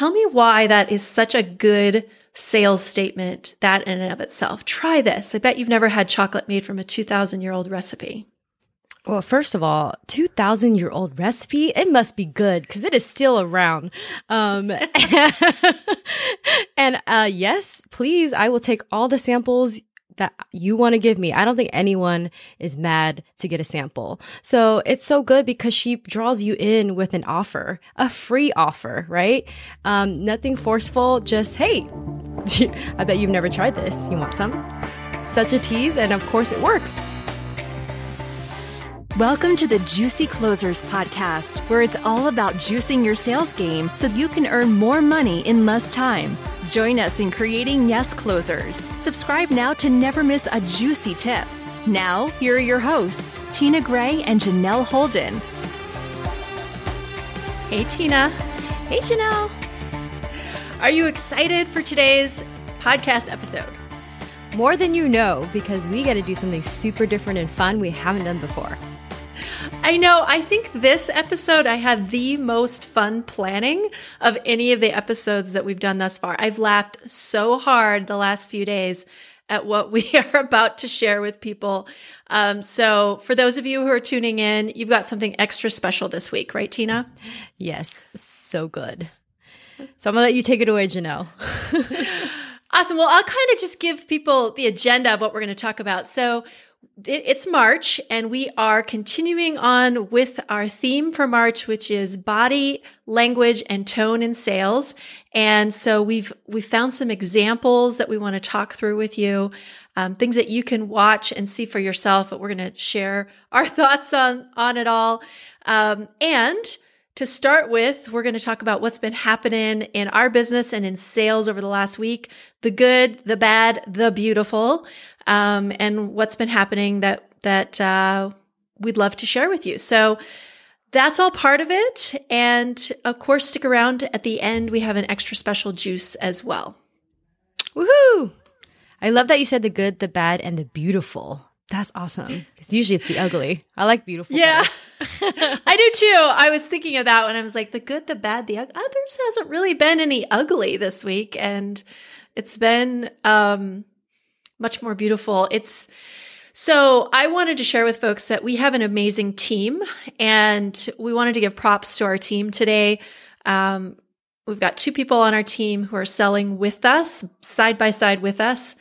Tell me why that is such a good sales statement, that in and of itself. Try this. I bet you've never had chocolate made from a 2000 year old recipe. Well, first of all, 2000 year old recipe, it must be good because it is still around. Um, and uh, yes, please, I will take all the samples that you want to give me. I don't think anyone is mad to get a sample. So it's so good because she draws you in with an offer, a free offer, right? Um, nothing forceful, just, hey, I bet you've never tried this. You want some? Such a tease. And of course it works. Welcome to the Juicy Closers podcast, where it's all about juicing your sales game so you can earn more money in less time. Join us in creating Yes Closers. Subscribe now to never miss a juicy tip. Now, here are your hosts, Tina Gray and Janelle Holden. Hey, Tina. Hey, Janelle. Are you excited for today's podcast episode? More than you know, because we got to do something super different and fun we haven't done before. I know. I think this episode I had the most fun planning of any of the episodes that we've done thus far. I've laughed so hard the last few days at what we are about to share with people. Um, so, for those of you who are tuning in, you've got something extra special this week, right, Tina? Yes, so good. So, I'm gonna let you take it away, Janelle. awesome. Well, I'll kind of just give people the agenda of what we're going to talk about. So, it's March, and we are continuing on with our theme for March, which is body language and tone in sales. And so we've we found some examples that we want to talk through with you, um, things that you can watch and see for yourself. But we're going to share our thoughts on on it all. Um, and to start with, we're going to talk about what's been happening in our business and in sales over the last week the good, the bad, the beautiful um, and what's been happening that that uh, we'd love to share with you. So that's all part of it. And of course, stick around at the end. We have an extra special juice as well. Woohoo! I love that you said the good, the bad, and the beautiful. That's awesome. Because usually it's the ugly. I like beautiful. Yeah. I do too. I was thinking of that when I was like, the good, the bad, the ugly. Others hasn't really been any ugly this week. And it's been um, much more beautiful. It's so I wanted to share with folks that we have an amazing team and we wanted to give props to our team today. Um, we've got two people on our team who are selling with us, side by side with us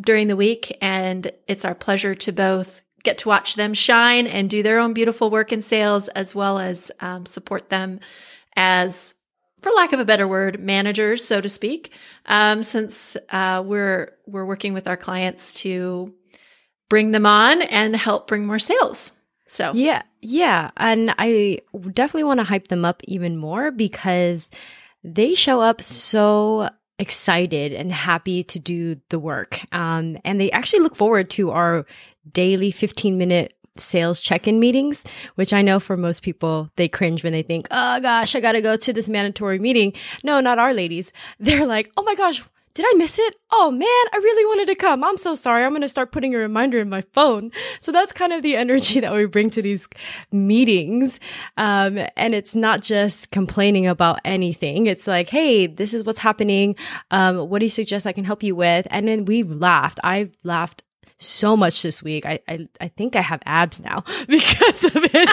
during the week. And it's our pleasure to both get to watch them shine and do their own beautiful work in sales, as well as um, support them as for lack of a better word, managers, so to speak, um, since uh, we're we're working with our clients to bring them on and help bring more sales. So yeah, yeah, and I definitely want to hype them up even more because they show up so excited and happy to do the work, um, and they actually look forward to our daily 15 minute sales check-in meetings, which I know for most people, they cringe when they think, oh gosh, I gotta go to this mandatory meeting. No, not our ladies. They're like, oh my gosh, did I miss it? Oh man, I really wanted to come. I'm so sorry. I'm going to start putting a reminder in my phone. So that's kind of the energy that we bring to these meetings. Um, and it's not just complaining about anything. It's like, Hey, this is what's happening. Um, what do you suggest I can help you with? And then we've laughed. I've laughed so much this week. I, I, I think I have abs now because of it.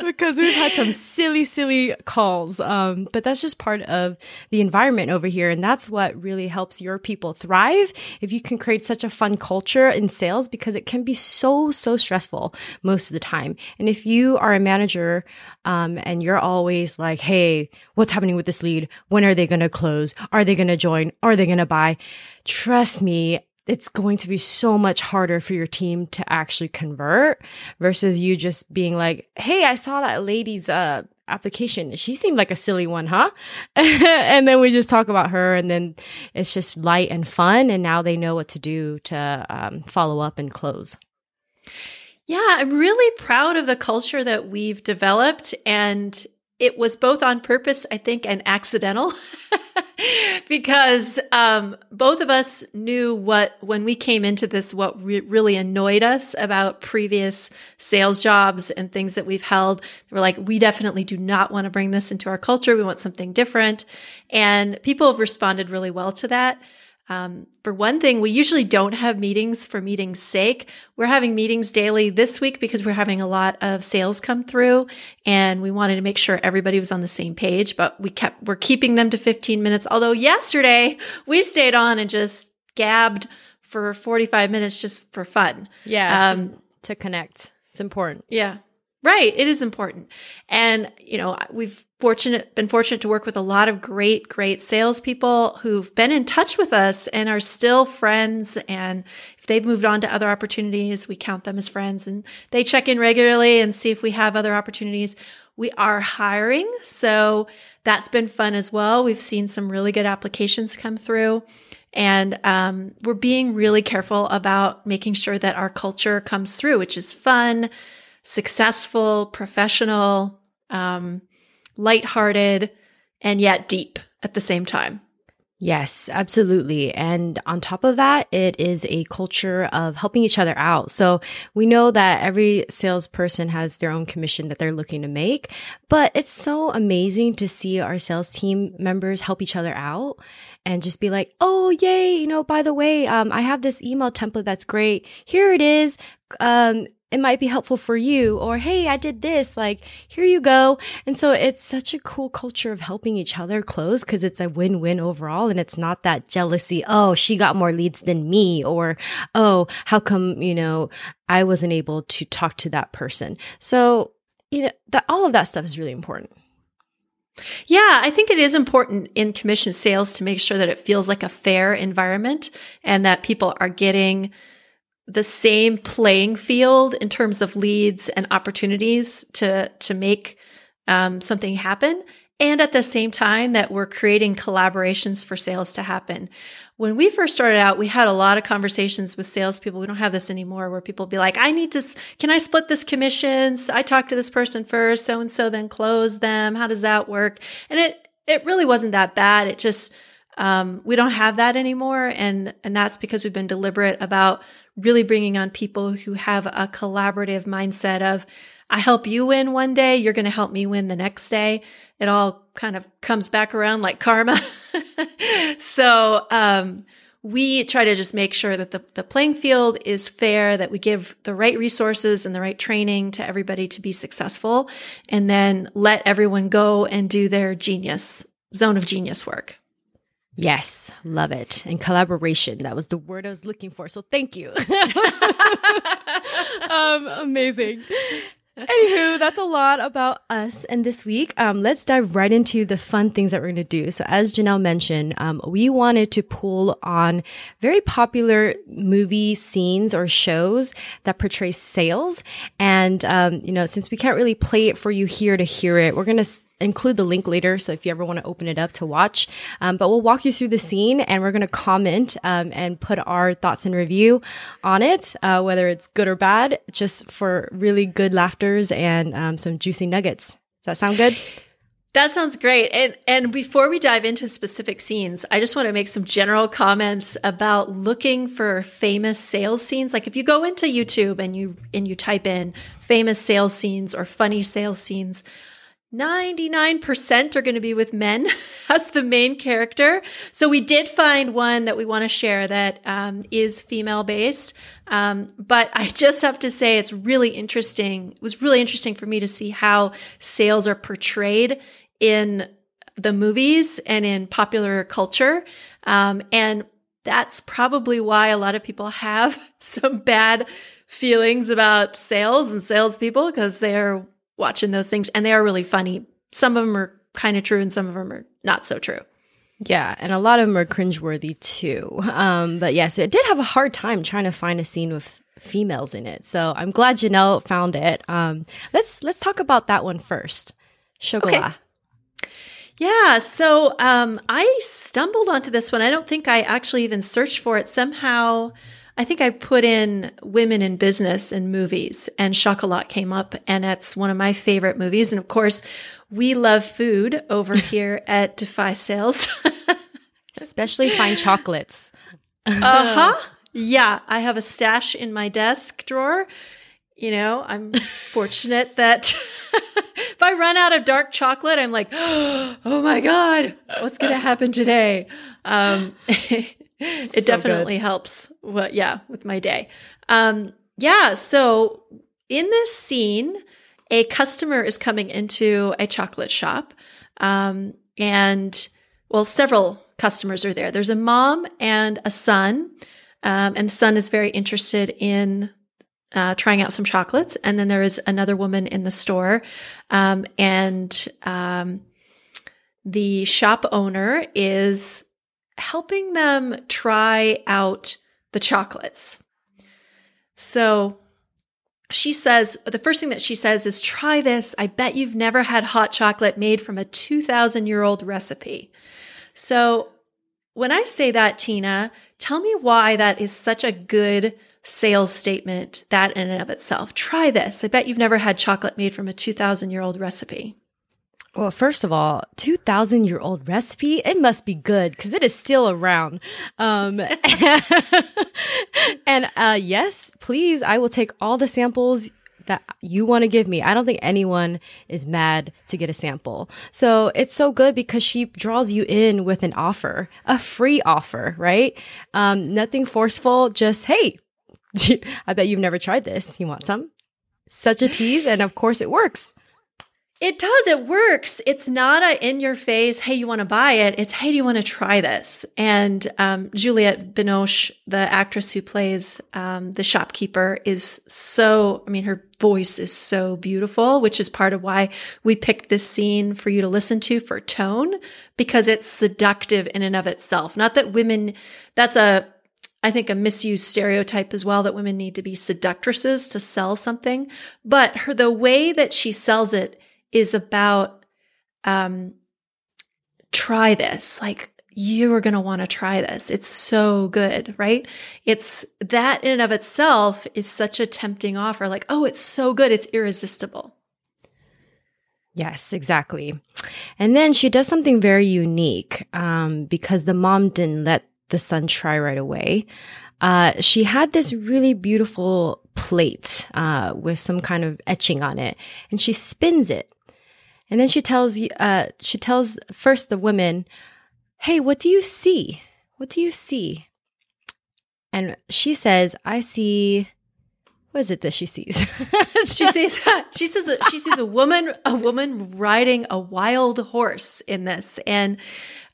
because we've had some silly, silly calls. Um, but that's just part of the environment over here. And that's what really helps your people thrive. If you can create such a fun culture in sales, because it can be so, so stressful most of the time. And if you are a manager, um, and you're always like, Hey, what's happening with this lead? When are they going to close? Are they going to join? Are they going to buy? Trust me, it's going to be so much harder for your team to actually convert versus you just being like, Hey, I saw that lady's, uh, application. She seemed like a silly one, huh? and then we just talk about her and then it's just light and fun. And now they know what to do to um, follow up and close. Yeah, I'm really proud of the culture that we've developed. And it was both on purpose, I think, and accidental because um, both of us knew what, when we came into this, what re- really annoyed us about previous sales jobs and things that we've held. We're like, we definitely do not want to bring this into our culture. We want something different. And people have responded really well to that. Um, for one thing, we usually don't have meetings for meetings' sake. We're having meetings daily this week because we're having a lot of sales come through, and we wanted to make sure everybody was on the same page. But we kept we're keeping them to 15 minutes. Although yesterday we stayed on and just gabbed for 45 minutes just for fun. Yeah, um, to connect. It's important. Yeah. Right. It is important. And, you know, we've fortunate, been fortunate to work with a lot of great, great salespeople who've been in touch with us and are still friends. And if they've moved on to other opportunities, we count them as friends and they check in regularly and see if we have other opportunities. We are hiring. So that's been fun as well. We've seen some really good applications come through. And um, we're being really careful about making sure that our culture comes through, which is fun successful, professional, um, lighthearted, and yet deep at the same time. Yes, absolutely. And on top of that, it is a culture of helping each other out. So we know that every salesperson has their own commission that they're looking to make, but it's so amazing to see our sales team members help each other out and just be like, oh, yay, you know, by the way, um, I have this email template that's great. Here it is. Um, it might be helpful for you or hey i did this like here you go. And so it's such a cool culture of helping each other close because it's a win-win overall and it's not that jealousy oh she got more leads than me or oh how come you know i wasn't able to talk to that person? So you know that all of that stuff is really important. Yeah, I think it is important in commission sales to make sure that it feels like a fair environment and that people are getting the same playing field in terms of leads and opportunities to to make um, something happen and at the same time that we're creating collaborations for sales to happen. When we first started out we had a lot of conversations with salespeople. We don't have this anymore where people be like i need to can i split this commission? So i talk to this person first so and so then close them. How does that work? And it it really wasn't that bad. It just um, we don't have that anymore and and that's because we've been deliberate about really bringing on people who have a collaborative mindset of I help you win one day, you're going to help me win the next day. It all kind of comes back around like karma. so, um, we try to just make sure that the, the playing field is fair, that we give the right resources and the right training to everybody to be successful, and then let everyone go and do their genius, zone of genius work. Yes, love it. And collaboration. That was the word I was looking for. So thank you. um, amazing. Anywho, that's a lot about us and this week. Um, let's dive right into the fun things that we're going to do. So as Janelle mentioned, um, we wanted to pull on very popular movie scenes or shows that portray sales. And, um, you know, since we can't really play it for you here to hear it, we're going to include the link later. So if you ever want to open it up to watch, um, but we'll walk you through the scene and we're going to comment um, and put our thoughts and review on it, uh, whether it's good or bad, just for really good laughters and um, some juicy nuggets. Does that sound good? That sounds great. And and before we dive into specific scenes, I just want to make some general comments about looking for famous sales scenes. Like if you go into YouTube and you and you type in famous sales scenes or funny sales scenes, 99% are going to be with men as the main character. So we did find one that we want to share that um, is female based. Um, but I just have to say it's really interesting. It was really interesting for me to see how sales are portrayed in the movies and in popular culture. Um, and that's probably why a lot of people have some bad feelings about sales and salespeople because they're watching those things and they are really funny. Some of them are kind of true and some of them are not so true. Yeah, and a lot of them are cringeworthy too. Um, but yeah, so it did have a hard time trying to find a scene with females in it. So I'm glad Janelle found it. Um, let's let's talk about that one first. Chocolat. Okay. Yeah, so um, I stumbled onto this one. I don't think I actually even searched for it. Somehow I think I put in women in business and movies and Chocolat came up and it's one of my favorite movies. And of course, we love food over here at Defy Sales. Especially fine chocolates. uh huh. Yeah. I have a stash in my desk drawer. You know, I'm fortunate that if I run out of dark chocolate, I'm like, oh my God, what's going to happen today? Um, it So definitely helps. Well, yeah, with my day. Um, yeah. So in this scene, a customer is coming into a chocolate shop. Um, and well, several customers are there. There's a mom and a son. Um, and the son is very interested in uh, trying out some chocolates. And then there is another woman in the store. Um, and um, the shop owner is helping them try out the chocolates. So she says, the first thing that she says is, try this. I bet you've never had hot chocolate made from a 2000 year old recipe. So when I say that, Tina, tell me why that is such a good sales statement, that in and of itself. Try this. I bet you've never had chocolate made from a 2000 year old recipe. Well, first of all, 2000 year old recipe, it must be good because it is still around. Um, and uh, yes, please, I will take all the samples that you want to give me. I don't think anyone is mad to get a sample. So it's so good because she draws you in with an offer, a free offer, right? Um, nothing forceful, just, hey, I bet you've never tried this. You want some? Such a tease. And of course it works. It does. It works. It's not a in your face, hey, you want to buy it. It's, hey, do you want to try this? And um, Juliette Binoche, the actress who plays um, the shopkeeper, is so, I mean, her voice is so beautiful, which is part of why we picked this scene for you to listen to for tone, because it's seductive in and of itself. Not that women, that's a, I think a misused stereotype as well that women need to be seductresses to sell something. But her, the way that she sells it is about um, try this. Like you are going to want to try this. It's so good, right? It's that in and of itself is such a tempting offer. Like, oh, it's so good. It's irresistible. Yes, exactly. And then she does something very unique um, because the mom didn't let the son try right away. Uh, she had this really beautiful plate uh, with some kind of etching on it, and she spins it. And then she tells you, uh, she tells first the women, "Hey, what do you see? What do you see?" And she says, "I see." What is it that she sees? she sees she says she sees a woman a woman riding a wild horse in this, and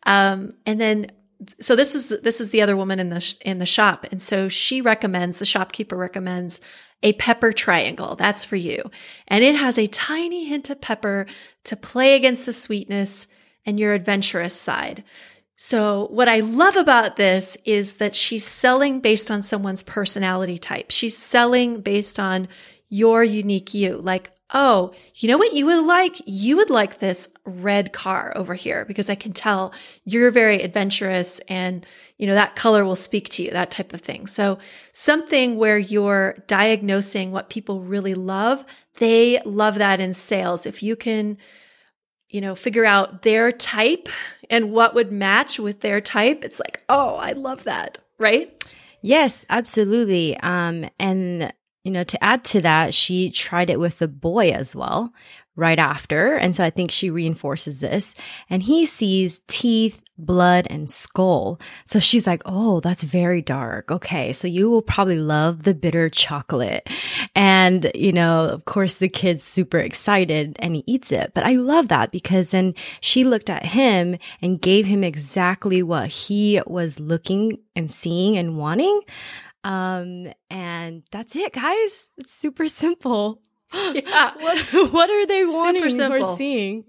um, and then so this is this is the other woman in the sh- in the shop, and so she recommends the shopkeeper recommends a pepper triangle. That's for you, and it has a tiny hint of pepper to play against the sweetness and your adventurous side. So what I love about this is that she's selling based on someone's personality type. She's selling based on your unique you. Like, oh, you know what you would like? You would like this red car over here because I can tell you're very adventurous and, you know, that color will speak to you, that type of thing. So something where you're diagnosing what people really love, they love that in sales. If you can, you know, figure out their type and what would match with their type, it's like, oh, I love that, right? Yes, absolutely. Um, and you know, to add to that, she tried it with the boy as well right after. And so I think she reinforces this. And he sees teeth, blood, and skull. So she's like, oh, that's very dark. Okay. So you will probably love the bitter chocolate. And, you know, of course, the kid's super excited and he eats it. But I love that because then she looked at him and gave him exactly what he was looking and seeing and wanting. Um, and that's it, guys. It's super simple. Yeah. what, what are they wanting Super simple. or seeing?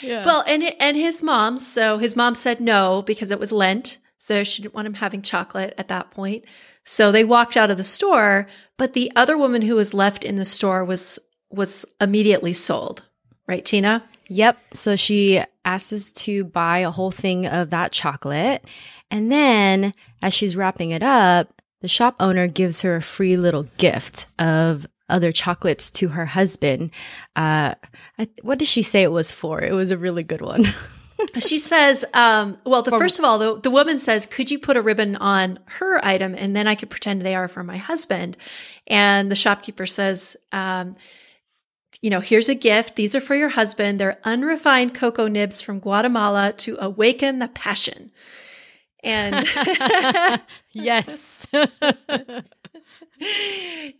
Yeah. Well, and and his mom, so his mom said no because it was Lent, so she didn't want him having chocolate at that point. So they walked out of the store, but the other woman who was left in the store was was immediately sold. Right, Tina? Yep. So she asks us to buy a whole thing of that chocolate. And then as she's wrapping it up, the shop owner gives her a free little gift of other chocolates to her husband. Uh, I, what did she say it was for? It was a really good one. she says, um, well, the, first of all, the, the woman says, could you put a ribbon on her item and then I could pretend they are for my husband? And the shopkeeper says, um, you know, here's a gift. These are for your husband. They're unrefined cocoa nibs from Guatemala to awaken the passion. And yes.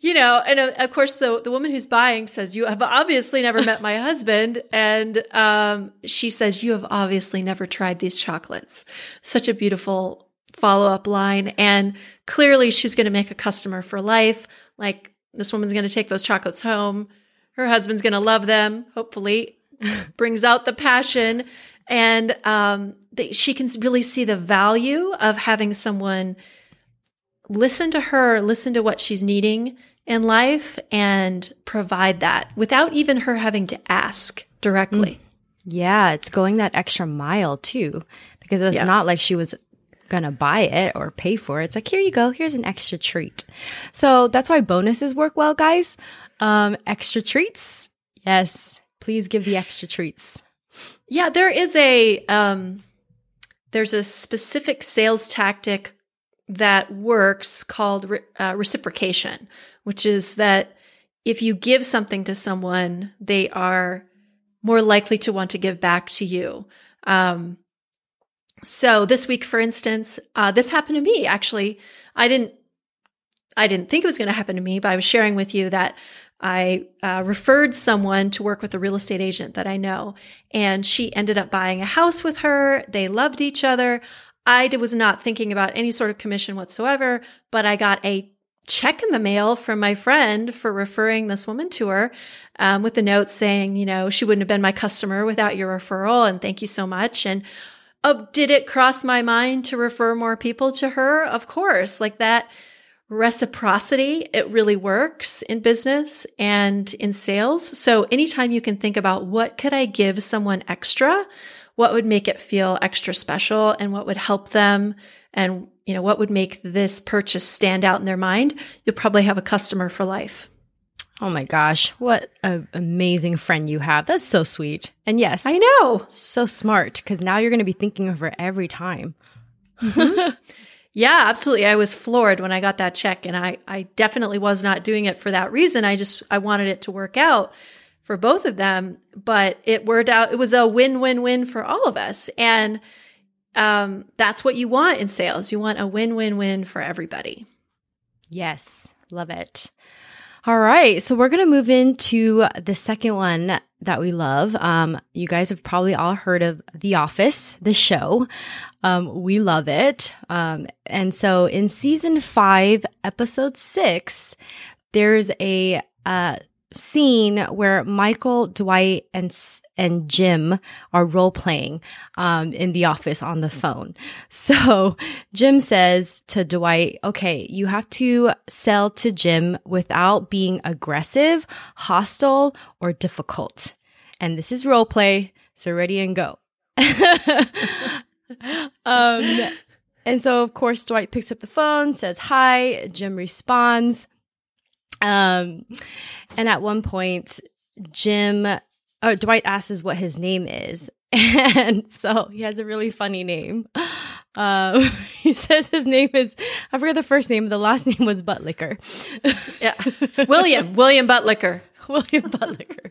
You know, and uh, of course, the the woman who's buying says, "You have obviously never met my husband," and um, she says, "You have obviously never tried these chocolates." Such a beautiful follow up line, and clearly, she's going to make a customer for life. Like this woman's going to take those chocolates home. Her husband's going to love them. Hopefully, brings out the passion, and um, they, she can really see the value of having someone listen to her, listen to what she's needing in life and provide that without even her having to ask directly. Mm. Yeah, it's going that extra mile too, because it's yeah. not like she was gonna buy it or pay for it. It's like, here you go, here's an extra treat. So that's why bonuses work well, guys. Um, extra treats. Yes, please give the extra treats. Yeah, there is a um there's a specific sales tactic that works called re- uh, reciprocation, which is that if you give something to someone, they are more likely to want to give back to you. Um, so this week, for instance, uh, this happened to me. Actually, I didn't, I didn't think it was going to happen to me, but I was sharing with you that I uh, referred someone to work with a real estate agent that I know, and she ended up buying a house with her. They loved each other. I was not thinking about any sort of commission whatsoever, but I got a check in the mail from my friend for referring this woman to her um, with the note saying, you know, she wouldn't have been my customer without your referral and thank you so much. And oh, did it cross my mind to refer more people to her? Of course, like that reciprocity, it really works in business and in sales. So anytime you can think about what could I give someone extra? What would make it feel extra special and what would help them and you know what would make this purchase stand out in their mind you'll probably have a customer for life. Oh my gosh. What an amazing friend you have. That's so sweet. And yes i know. so smart because now you're going to be thinking of her every time. Mm-hmm. yeah absolutely. I was floored when i got that check and i i definitely was not doing it for that reason. I just i wanted it to work out for both of them, but it worked out. It was a win win win for all of us. And um, that's what you want in sales. You want a win win win for everybody. Yes, love it. All right, so we're going to move into the second one that we love. Um, you guys have probably all heard of The Office, the show. Um, we love it. Um, and so in season five, episode six, there's a uh, scene where Michael, Dwight, and and Jim are role playing um, in the office on the phone. So Jim says to Dwight, "Okay, you have to sell to Jim without being aggressive, hostile, or difficult." And this is role play. So ready and go. um, and so of course Dwight picks up the phone, says hi. Jim responds. Um, and at one point, Jim, or uh, Dwight asks what his name is. And so he has a really funny name. Um, he says his name is, I forget the first name, the last name was Buttlicker. yeah. William, William Buttlicker. William Buttlicker.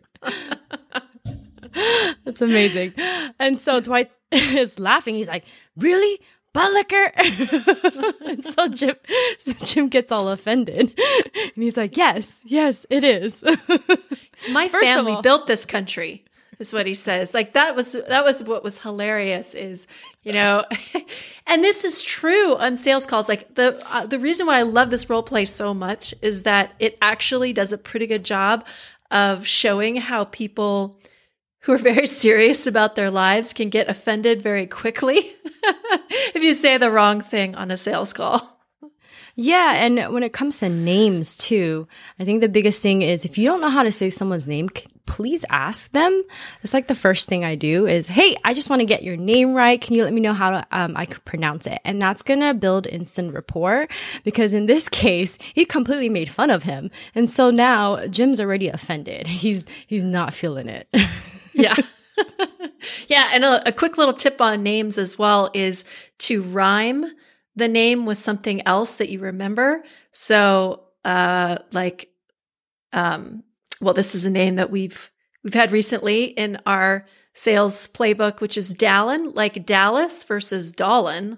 That's amazing. And so Dwight is laughing. He's like, Really? Butt liquor. and so Jim, Jim gets all offended. And he's like, yes, yes, it is. so my First family all, built this country is what he says. Like that was, that was what was hilarious is, you know, and this is true on sales calls. Like the, uh, the reason why I love this role play so much is that it actually does a pretty good job of showing how people who are very serious about their lives can get offended very quickly if you say the wrong thing on a sales call. Yeah, and when it comes to names too, I think the biggest thing is if you don't know how to say someone's name, please ask them. It's like the first thing I do is, hey, I just want to get your name right. Can you let me know how to, um, I could pronounce it? And that's gonna build instant rapport because in this case, he completely made fun of him, and so now Jim's already offended. He's he's not feeling it. Yeah. yeah, and a, a quick little tip on names as well is to rhyme the name with something else that you remember. So, uh, like, um, well, this is a name that we've we've had recently in our sales playbook, which is Dallin, like Dallas versus Dollin,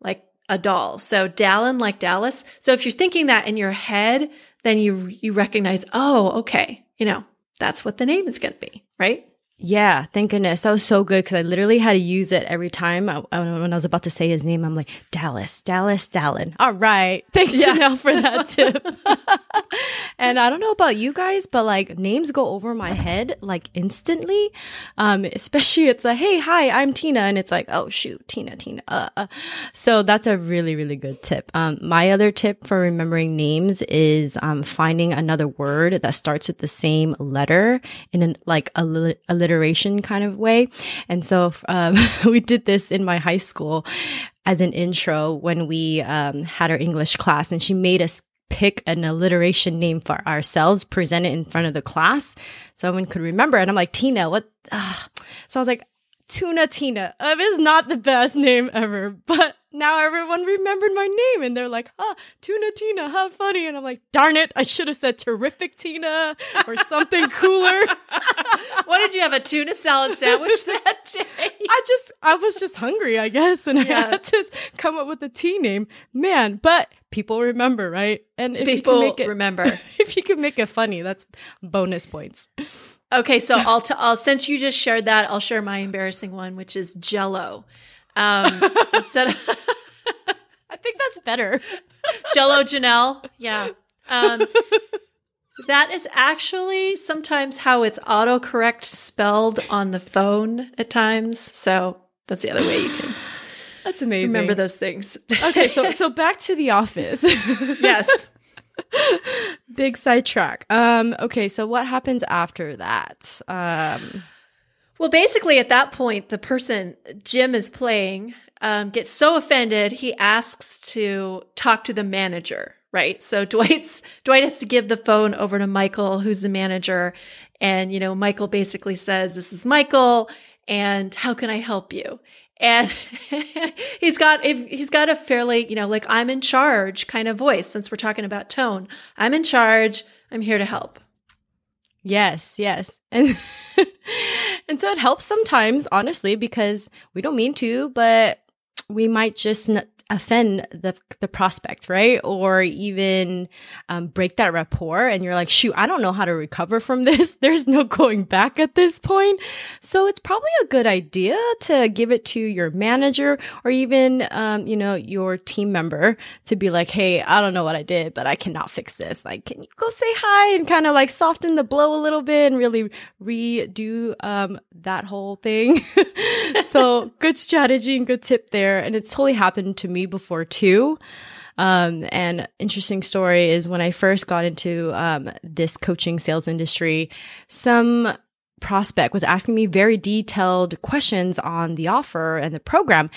like a doll. So Dallin, like Dallas. So if you're thinking that in your head, then you you recognize, oh, okay, you know, that's what the name is going to be, right? Yeah, thank goodness. That was so good because I literally had to use it every time I, I, when I was about to say his name. I'm like, Dallas, Dallas, Dallin. All right. Thanks, yeah. Janelle, for that tip. and I don't know about you guys, but like names go over my head like instantly. Um, especially it's like, hey, hi, I'm Tina. And it's like, oh, shoot, Tina, Tina. Uh, uh. So that's a really, really good tip. Um, my other tip for remembering names is um, finding another word that starts with the same letter in an, like a, a alliteration kind of way. And so um, we did this in my high school as an intro when we um, had our English class, and she made us pick an alliteration name for ourselves, present it in front of the class so everyone could remember. And I'm like, Tina, what? So I was like, Tuna Tina. Uh, it's not the best name ever, but now everyone remembered my name and they're like, ah, Tuna Tina, how funny. And I'm like, darn it, I should have said terrific Tina or something cooler. what did you have, a tuna salad sandwich that day? I just, I was just hungry, I guess. And yeah. I had to come up with a T name. Man, but people remember, right? And if people you can make it, remember. if you can make it funny, that's bonus points. Okay, so I'll, t- I'll since you just shared that, I'll share my embarrassing one, which is Jello. Um, instead of I think that's better. Jello Janelle. Yeah. Um, that is actually sometimes how it's autocorrect spelled on the phone at times. So that's the other way you can. That's amazing. Remember those things. okay, so so back to the office. yes. Big sidetrack. Um, okay, so what happens after that? Um, well, basically, at that point, the person Jim is playing um, gets so offended he asks to talk to the manager. Right. So Dwight's Dwight has to give the phone over to Michael, who's the manager, and you know Michael basically says, "This is Michael, and how can I help you?" and he's got he's got a fairly you know like i'm in charge kind of voice since we're talking about tone i'm in charge i'm here to help yes yes and and so it helps sometimes honestly because we don't mean to but we might just offend the the prospect, right? Or even um, break that rapport, and you're like, shoot, I don't know how to recover from this. There's no going back at this point. So it's probably a good idea to give it to your manager or even um, you know your team member to be like, hey, I don't know what I did, but I cannot fix this. Like, can you go say hi and kind of like soften the blow a little bit and really redo um, that whole thing. so good strategy and good tip there, and it's totally happened to me before too. Um, and interesting story is when I first got into um, this coaching sales industry, some prospect was asking me very detailed questions on the offer and the program.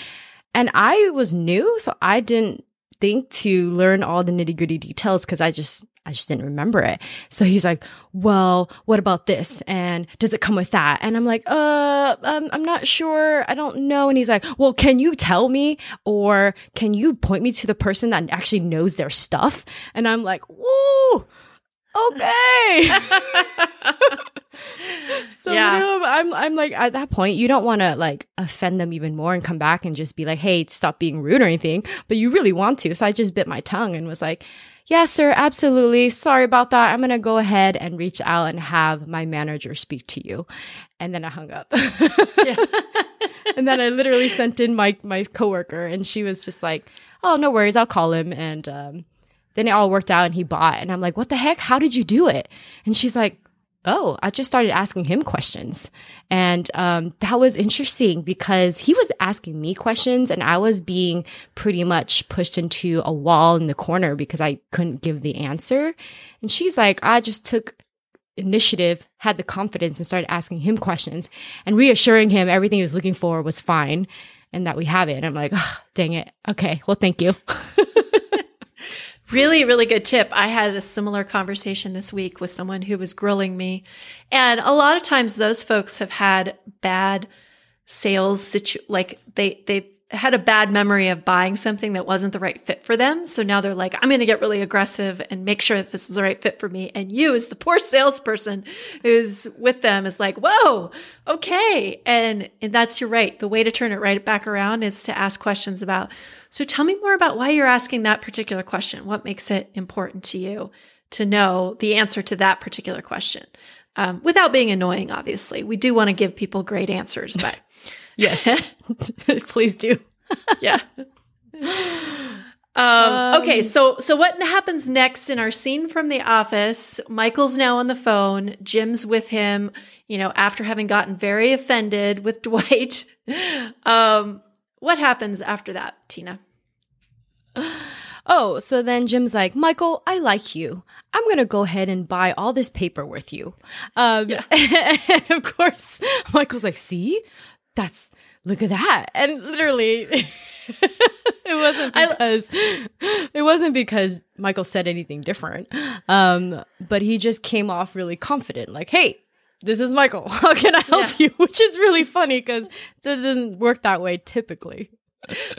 And I was new, so I didn't think to learn all the nitty gritty details because I just I just didn't remember it. So he's like, well, what about this? And does it come with that? And I'm like, uh, I'm, I'm not sure. I don't know. And he's like, well, can you tell me or can you point me to the person that actually knows their stuff? And I'm like, woo, okay. so yeah. I'm I'm like at that point you don't want to like offend them even more and come back and just be like, "Hey, stop being rude or anything." But you really want to. So I just bit my tongue and was like, Yes, sir, absolutely. Sorry about that. I'm going to go ahead and reach out and have my manager speak to you. And then I hung up. and then I literally sent in my, my coworker and she was just like, oh, no worries. I'll call him. And, um, then it all worked out and he bought. And I'm like, what the heck? How did you do it? And she's like, oh, I just started asking him questions. And um, that was interesting because he was asking me questions and I was being pretty much pushed into a wall in the corner because I couldn't give the answer. And she's like, I just took initiative, had the confidence, and started asking him questions and reassuring him everything he was looking for was fine and that we have it. And I'm like, oh, dang it. Okay. Well, thank you. Really, really good tip. I had a similar conversation this week with someone who was grilling me. And a lot of times those folks have had bad sales situ like they they had a bad memory of buying something that wasn't the right fit for them. So now they're like, I'm going to get really aggressive and make sure that this is the right fit for me. And you, as the poor salesperson who's with them, is like, whoa, okay. And, and that's your right. The way to turn it right back around is to ask questions about, so tell me more about why you're asking that particular question. What makes it important to you to know the answer to that particular question? Um, without being annoying, obviously. We do want to give people great answers, but yes, please do. yeah. Um, okay, so so what happens next in our scene from the office? Michael's now on the phone. Jim's with him. You know, after having gotten very offended with Dwight. Um, what happens after that, Tina? Oh, so then Jim's like, Michael, I like you. I'm going to go ahead and buy all this paper with you. Um, yeah. and of course, Michael's like, see, that's, look at that. And literally, it wasn't because, it wasn't because Michael said anything different. Um, but he just came off really confident, like, hey, this is Michael. How can I help yeah. you? Which is really funny because it doesn't work that way typically.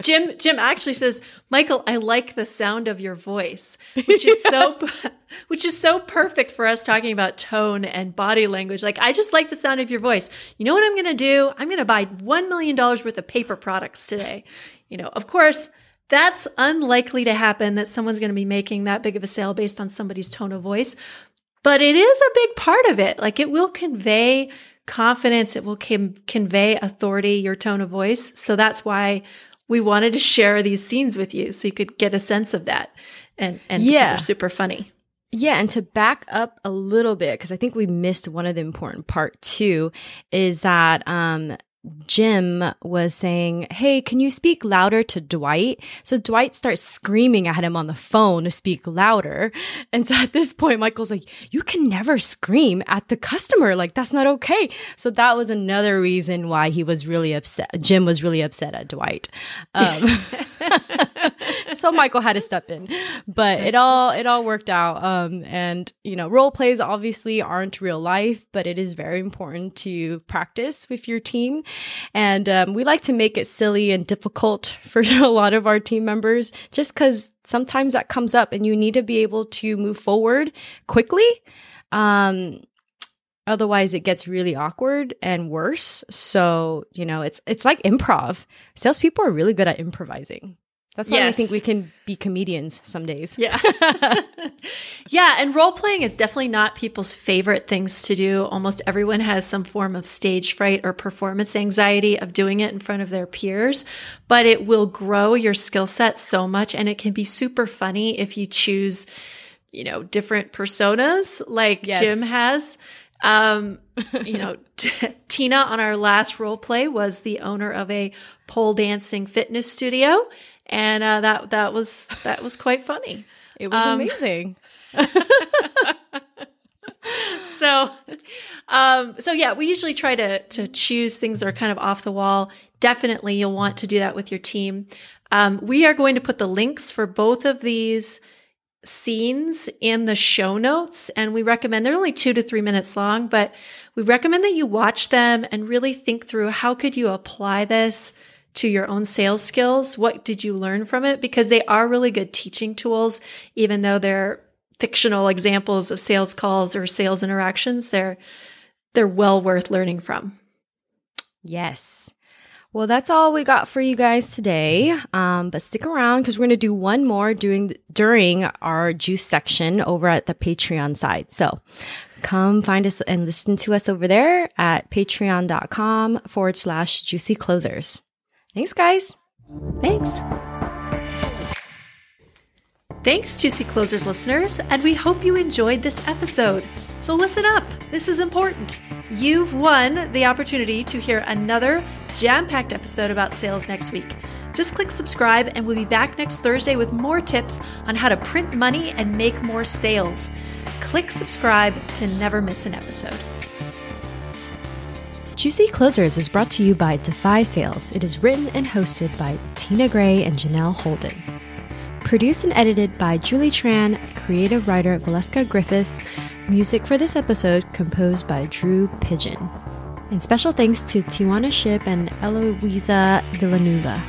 Jim Jim actually says, "Michael, I like the sound of your voice," which is yes. so which is so perfect for us talking about tone and body language. Like, I just like the sound of your voice. You know what I'm going to do? I'm going to buy 1 million dollars worth of paper products today. You know, of course, that's unlikely to happen that someone's going to be making that big of a sale based on somebody's tone of voice, but it is a big part of it. Like it will convey confidence, it will com- convey authority, your tone of voice. So that's why we wanted to share these scenes with you so you could get a sense of that. And and yeah. they're super funny. Yeah, and to back up a little bit, because I think we missed one of the important part too, is that um, Jim was saying, Hey, can you speak louder to Dwight? So Dwight starts screaming at him on the phone to speak louder. And so at this point, Michael's like, You can never scream at the customer. Like, that's not okay. So that was another reason why he was really upset. Jim was really upset at Dwight. Um, so Michael had to step in, but it all, it all worked out. Um, and, you know, role plays obviously aren't real life, but it is very important to practice with your team and um, we like to make it silly and difficult for a lot of our team members just because sometimes that comes up and you need to be able to move forward quickly. Um, otherwise it gets really awkward and worse. So, you know, it's it's like improv. Salespeople are really good at improvising. That's why yes. I think we can be comedians some days. Yeah. yeah. And role playing is definitely not people's favorite things to do. Almost everyone has some form of stage fright or performance anxiety of doing it in front of their peers, but it will grow your skill set so much. And it can be super funny if you choose, you know, different personas like yes. Jim has. Um, you know, t- Tina on our last role play was the owner of a pole dancing fitness studio and uh, that that was that was quite funny. It was um, amazing. so, um, so yeah, we usually try to to choose things that are kind of off the wall. Definitely, you'll want to do that with your team. Um, we are going to put the links for both of these scenes in the show notes, and we recommend they're only two to three minutes long, but we recommend that you watch them and really think through how could you apply this to your own sales skills. What did you learn from it? Because they are really good teaching tools, even though they're fictional examples of sales calls or sales interactions. They're they're well worth learning from. Yes. Well, that's all we got for you guys today. Um, but stick around because we're going to do one more during during our juice section over at the Patreon side. So come find us and listen to us over there at patreon.com forward slash juicy closers. Thanks, guys. Thanks. Thanks, Juicy Closers listeners, and we hope you enjoyed this episode. So listen up. This is important. You've won the opportunity to hear another jam packed episode about sales next week. Just click subscribe, and we'll be back next Thursday with more tips on how to print money and make more sales. Click subscribe to never miss an episode. Juicy Closers is brought to you by Defy Sales. It is written and hosted by Tina Gray and Janelle Holden. Produced and edited by Julie Tran, creative writer Valeska Griffiths, music for this episode composed by Drew Pigeon. And special thanks to Tijuana Ship and Eloisa Villanueva.